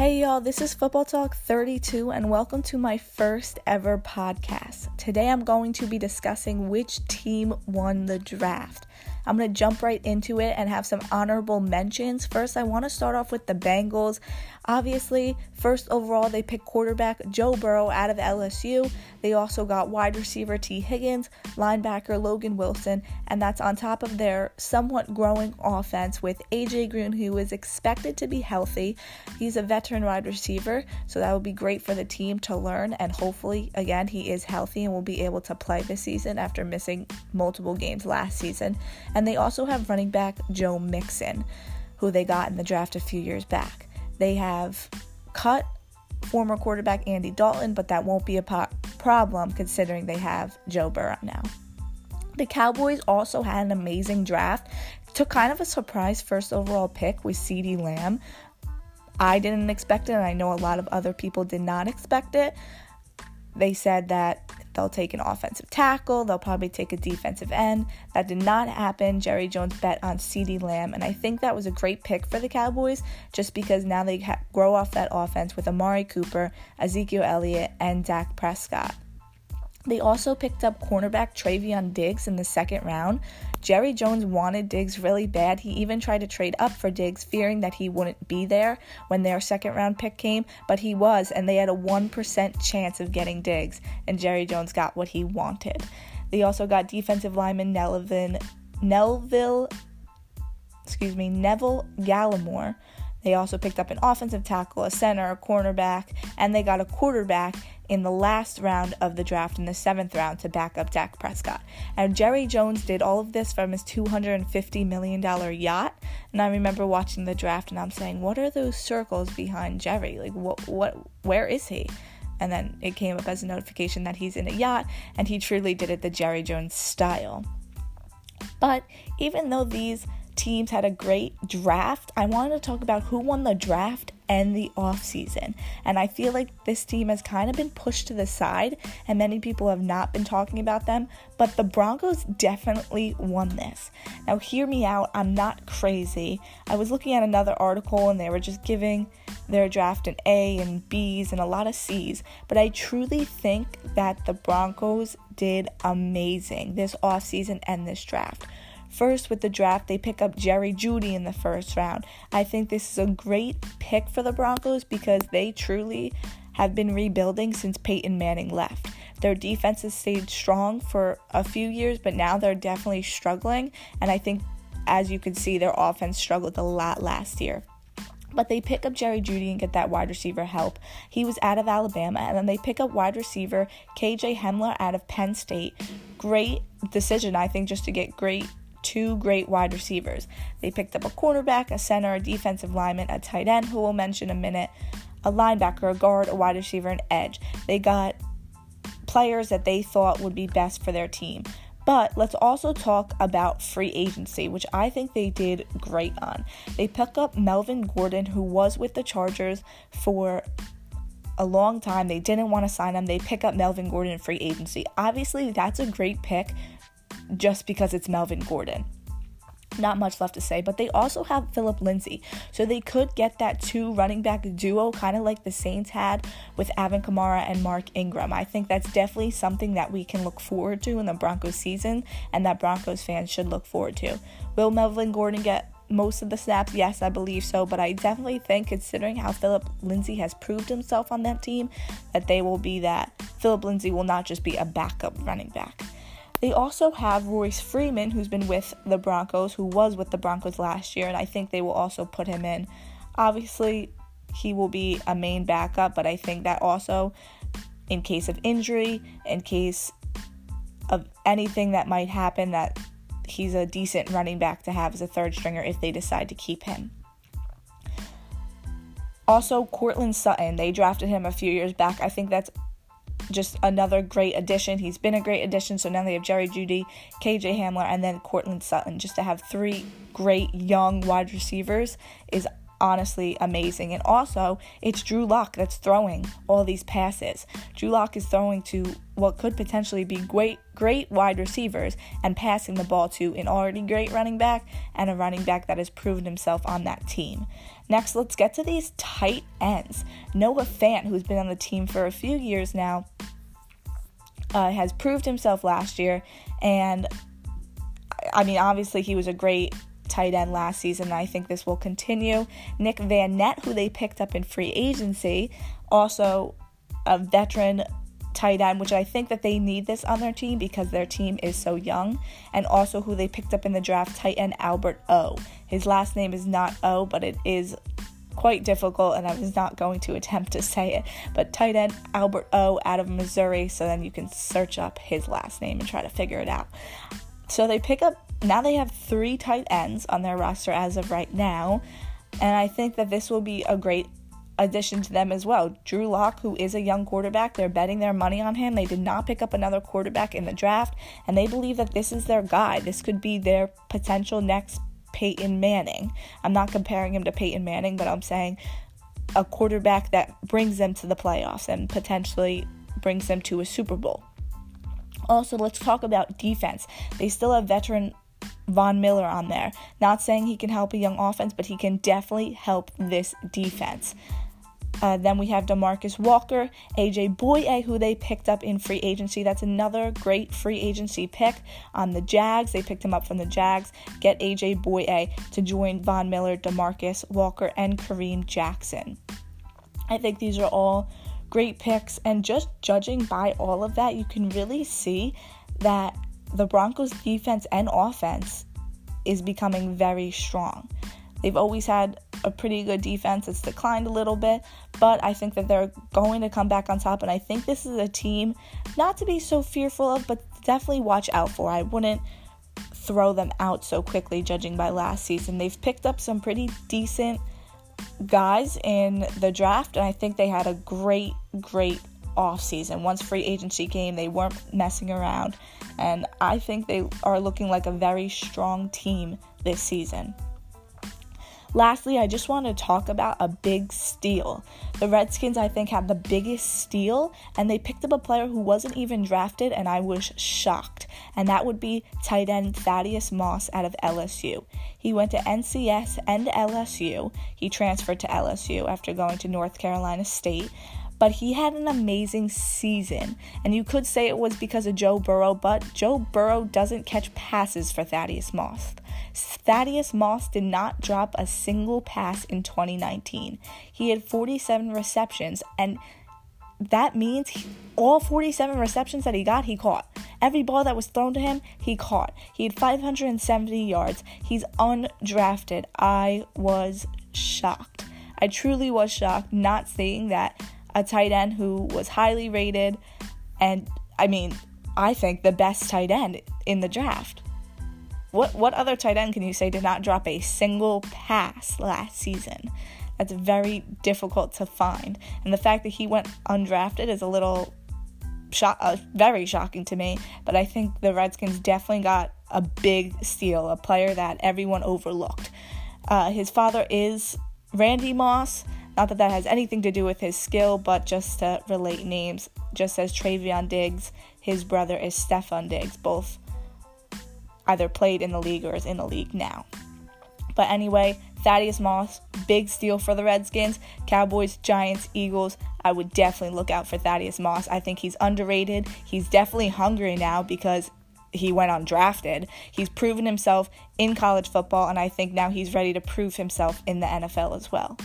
Hey y'all, this is Football Talk 32 and welcome to my first ever podcast. Today I'm going to be discussing which team won the draft. I'm going to jump right into it and have some honorable mentions. First, I want to start off with the Bengals. Obviously, first overall, they picked quarterback Joe Burrow out of LSU. They also got wide receiver Tee Higgins, linebacker Logan Wilson, and that's on top of their somewhat growing offense with AJ Green, who is expected to be healthy. He's a veteran wide receiver, so that would be great for the team to learn. And hopefully, again, he is healthy and will be able to play this season after missing multiple games last season. And they also have running back Joe Mixon, who they got in the draft a few years back. They have cut former quarterback Andy Dalton, but that won't be a po- problem considering they have Joe Burrow now. The Cowboys also had an amazing draft. Took kind of a surprise first overall pick with CeeDee Lamb. I didn't expect it, and I know a lot of other people did not expect it. They said that they'll take an offensive tackle, they'll probably take a defensive end. That did not happen. Jerry Jones bet on CeeDee Lamb, and I think that was a great pick for the Cowboys just because now they ha- grow off that offense with Amari Cooper, Ezekiel Elliott, and Dak Prescott. They also picked up cornerback Trevon Diggs in the second round. Jerry Jones wanted Diggs really bad. He even tried to trade up for Diggs, fearing that he wouldn't be there when their second round pick came, but he was, and they had a 1% chance of getting Diggs, and Jerry Jones got what he wanted. They also got defensive lineman Nelvin, Neville, excuse me, Neville Gallimore. They also picked up an offensive tackle, a center, a cornerback, and they got a quarterback in the last round of the draft in the seventh round to back up Dak Prescott. And Jerry Jones did all of this from his $250 million yacht. And I remember watching the draft and I'm saying, what are those circles behind Jerry? Like, what, what, where is he? And then it came up as a notification that he's in a yacht and he truly did it the Jerry Jones style. But even though these teams had a great draft, I wanted to talk about who won the draft and the offseason. And I feel like this team has kind of been pushed to the side, and many people have not been talking about them. But the Broncos definitely won this. Now, hear me out, I'm not crazy. I was looking at another article, and they were just giving their draft an A and B's and a lot of C's. But I truly think that the Broncos did amazing this offseason and this draft. First, with the draft, they pick up Jerry Jeudy in the first round. I think this is a great pick for the Broncos because they truly have been rebuilding since Peyton Manning left. Their defense has stayed strong for a few years, but now they're definitely struggling. And I think, as you can see, their offense struggled a lot last year. But they pick up Jerry Jeudy and get that wide receiver help. He was out of Alabama, and then they pick up wide receiver KJ Hamler out of Penn State. Great decision, I think, just to get great two great wide receivers. They picked up a cornerback, a center, a defensive lineman, a tight end, who we'll mention in a minute, a linebacker, a guard, a wide receiver, an edge. They got players that they thought would be best for their team. But let's also talk about free agency, which I think they did great on. They pick up Melvin Gordon, who was with the Chargers for a long time. They didn't want to sign him. They pick up Melvin Gordon in free agency. Obviously, that's a great pick just because it's Melvin Gordon. Not much left to say, but they also have Phillip Lindsay. So they could get that two running back duo, kind of like the Saints had with Alvin Kamara and Mark Ingram. I think that's definitely something that we can look forward to in the Broncos season and that Broncos fans should look forward to. Will Melvin Gordon get most of the snaps? Yes, I believe so, but I definitely think, considering how Phillip Lindsay has proved himself on that team, that they will be that. Phillip Lindsay will not just be a backup running back. They also have Royce Freeman, who's been with the Broncos, who was with the Broncos last year, and I think they will also put him in. Obviously, he will be a main backup, but I think that also, in case of injury, in case of anything that might happen, that he's a decent running back to have as a third stringer if they decide to keep him. Also, Courtland Sutton, they drafted him a few years back. I think that's just another great addition. He's been a great addition. So now they have Jerry Jeudy, KJ Hamler, and then Courtland Sutton. Just to have three great young wide receivers is honestly amazing. And also, it's Drew Lock that's throwing all these passes. Drew Lock is throwing to what could potentially be great great wide receivers and passing the ball to an already great running back and a running back that has proven himself on that team. Next, let's get to these tight ends. Noah Fant, who's been on the team for a few years now, uh, has proved himself last year and I mean, obviously, he was a great tight end last season. And I think this will continue. Nick Vannett, who they picked up in free agency, also a veteran tight end, which I think that they need this on their team because their team is so young, and also who they picked up in the draft, tight end Albert O. His last name is not O, but it is quite difficult, and I was not going to attempt to say it. But tight end Albert O out of Missouri, so then you can search up his last name and try to figure it out. So they pick up, now they have three tight ends on their roster as of right now. And I think that this will be a great addition to them as well. Drew Lock, who is a young quarterback, they're betting their money on him. They did not pick up another quarterback in the draft, and they believe that this is their guy. This could be their potential next Peyton Manning. I'm not comparing him to Peyton Manning, but I'm saying a quarterback that brings them to the playoffs and potentially brings them to a Super Bowl. Also, let's talk about defense. They still have veteran Von Miller on there. Not saying he can help a young offense, but he can definitely help this defense. Uh, then we have Demarcus Walker, AJ Bouye, who they picked up in free agency. That's another great free agency pick on the Jags. They picked him up from the Jags. Get AJ Bouye to join Von Miller, Demarcus Walker, and Kareem Jackson. I think these are all great picks. And just judging by all of that, you can really see that the Broncos' defense and offense is becoming very strong. They've always had a pretty good defense. It's declined a little bit, but I think that they're going to come back on top. And I think this is a team not to be so fearful of, but definitely watch out for. I wouldn't throw them out so quickly, judging by last season. They've picked up some pretty decent guys in the draft, and I think they had a great, great off season. Once free agency came, they weren't messing around, and I think they are looking like a very strong team this season. Lastly, I just want to talk about a big steal. The Redskins, I think, had the biggest steal, and they picked up a player who wasn't even drafted, and I was shocked. And that would be tight end Thaddeus Moss out of LSU. He went to NCS and LSU. He transferred to LSU after going to North Carolina State but he had an amazing season. And you could say it was because of Joe Burrow, but Joe Burrow doesn't catch passes for Thaddeus Moss. Thaddeus Moss did not drop a single pass in 2019. He had 47 receptions, and that means he, all 47 receptions that he got, he caught. Every ball that was thrown to him, he caught. He had 570 yards. He's undrafted. I was shocked. I truly was shocked not seeing that a tight end who was highly rated and I mean, I think the best tight end in the draft. What what other tight end can you say did not drop a single pass last season? That's very difficult to find. And the fact that he went undrafted is a little uh, very shocking to me. But I think the Redskins definitely got a big steal, a player that everyone overlooked. Uh, his father is Randy Moss. Not that that has anything to do with his skill, but just to relate names. Just as Trevon Diggs, his brother is Stefon Diggs, both either played in the league or is in the league now. But anyway, Thaddeus Moss, big steal for the Redskins. Cowboys, Giants, Eagles. I would definitely look out for Thaddeus Moss. I think he's underrated. He's definitely hungry now because he went undrafted. He's proven himself in college football, and I think now he's ready to prove himself in the NFL as well.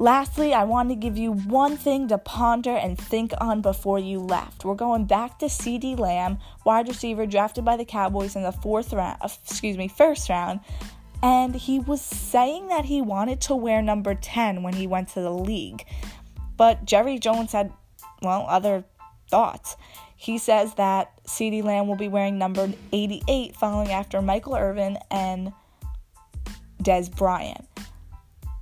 Lastly, I want to give you one thing to ponder and think on before you left. We're going back to CeeDee Lamb, wide receiver drafted by the Cowboys in the fourth round, uh, excuse me, first round, and he was saying that he wanted to wear number 10 when he went to the league. But Jerry Jones had, well, other thoughts. He says that CeeDee Lamb will be wearing number 88 following after Michael Irvin and Dez Bryant.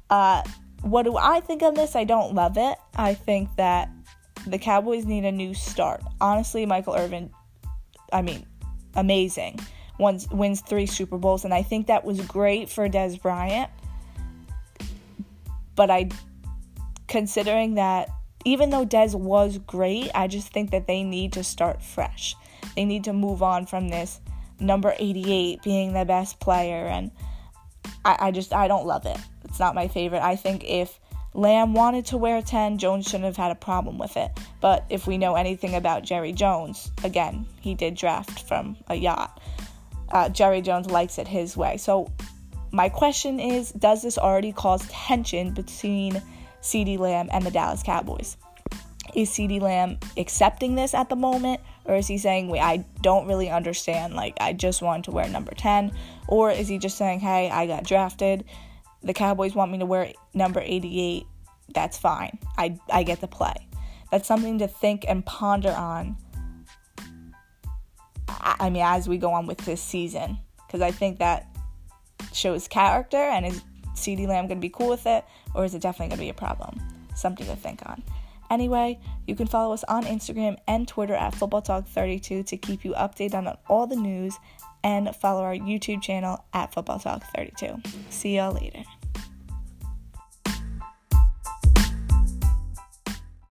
Uh, what do I think of this? I don't love it. I think that the Cowboys need a new start. Honestly, Michael Irvin, I mean, amazing. Wins, wins three Super Bowls, and I think that was great for Dez Bryant. But I, considering that even though Dez was great, I just think that they need to start fresh. They need to move on from this number 88 being the best player. And I, I just, I don't love it. It's not my favorite. I think if Lamb wanted to wear 10, Jones shouldn't have had a problem with it. But if we know anything about Jerry Jones, again, he did draft from a yacht. Uh, Jerry Jones likes it his way. So my question is Does this already cause tension between CeeDee Lamb and the Dallas Cowboys? Is CeeDee Lamb accepting this at the moment? Or is he saying, wait, I don't really understand, like, I just wanted to wear number 10? Or is he just saying, hey, I got drafted, the Cowboys want me to wear number 88, that's fine. I, I get to play. That's something to think and ponder on, I mean, as we go on with this season. Because I think that shows character, and is CeeDee Lamb going to be cool with it, or is it definitely going to be a problem? Something to think on. Anyway, you can follow us on Instagram and Twitter at Football Talk 32 to keep you updated on all the news and follow our YouTube channel at Football Talk 32. See y'all later.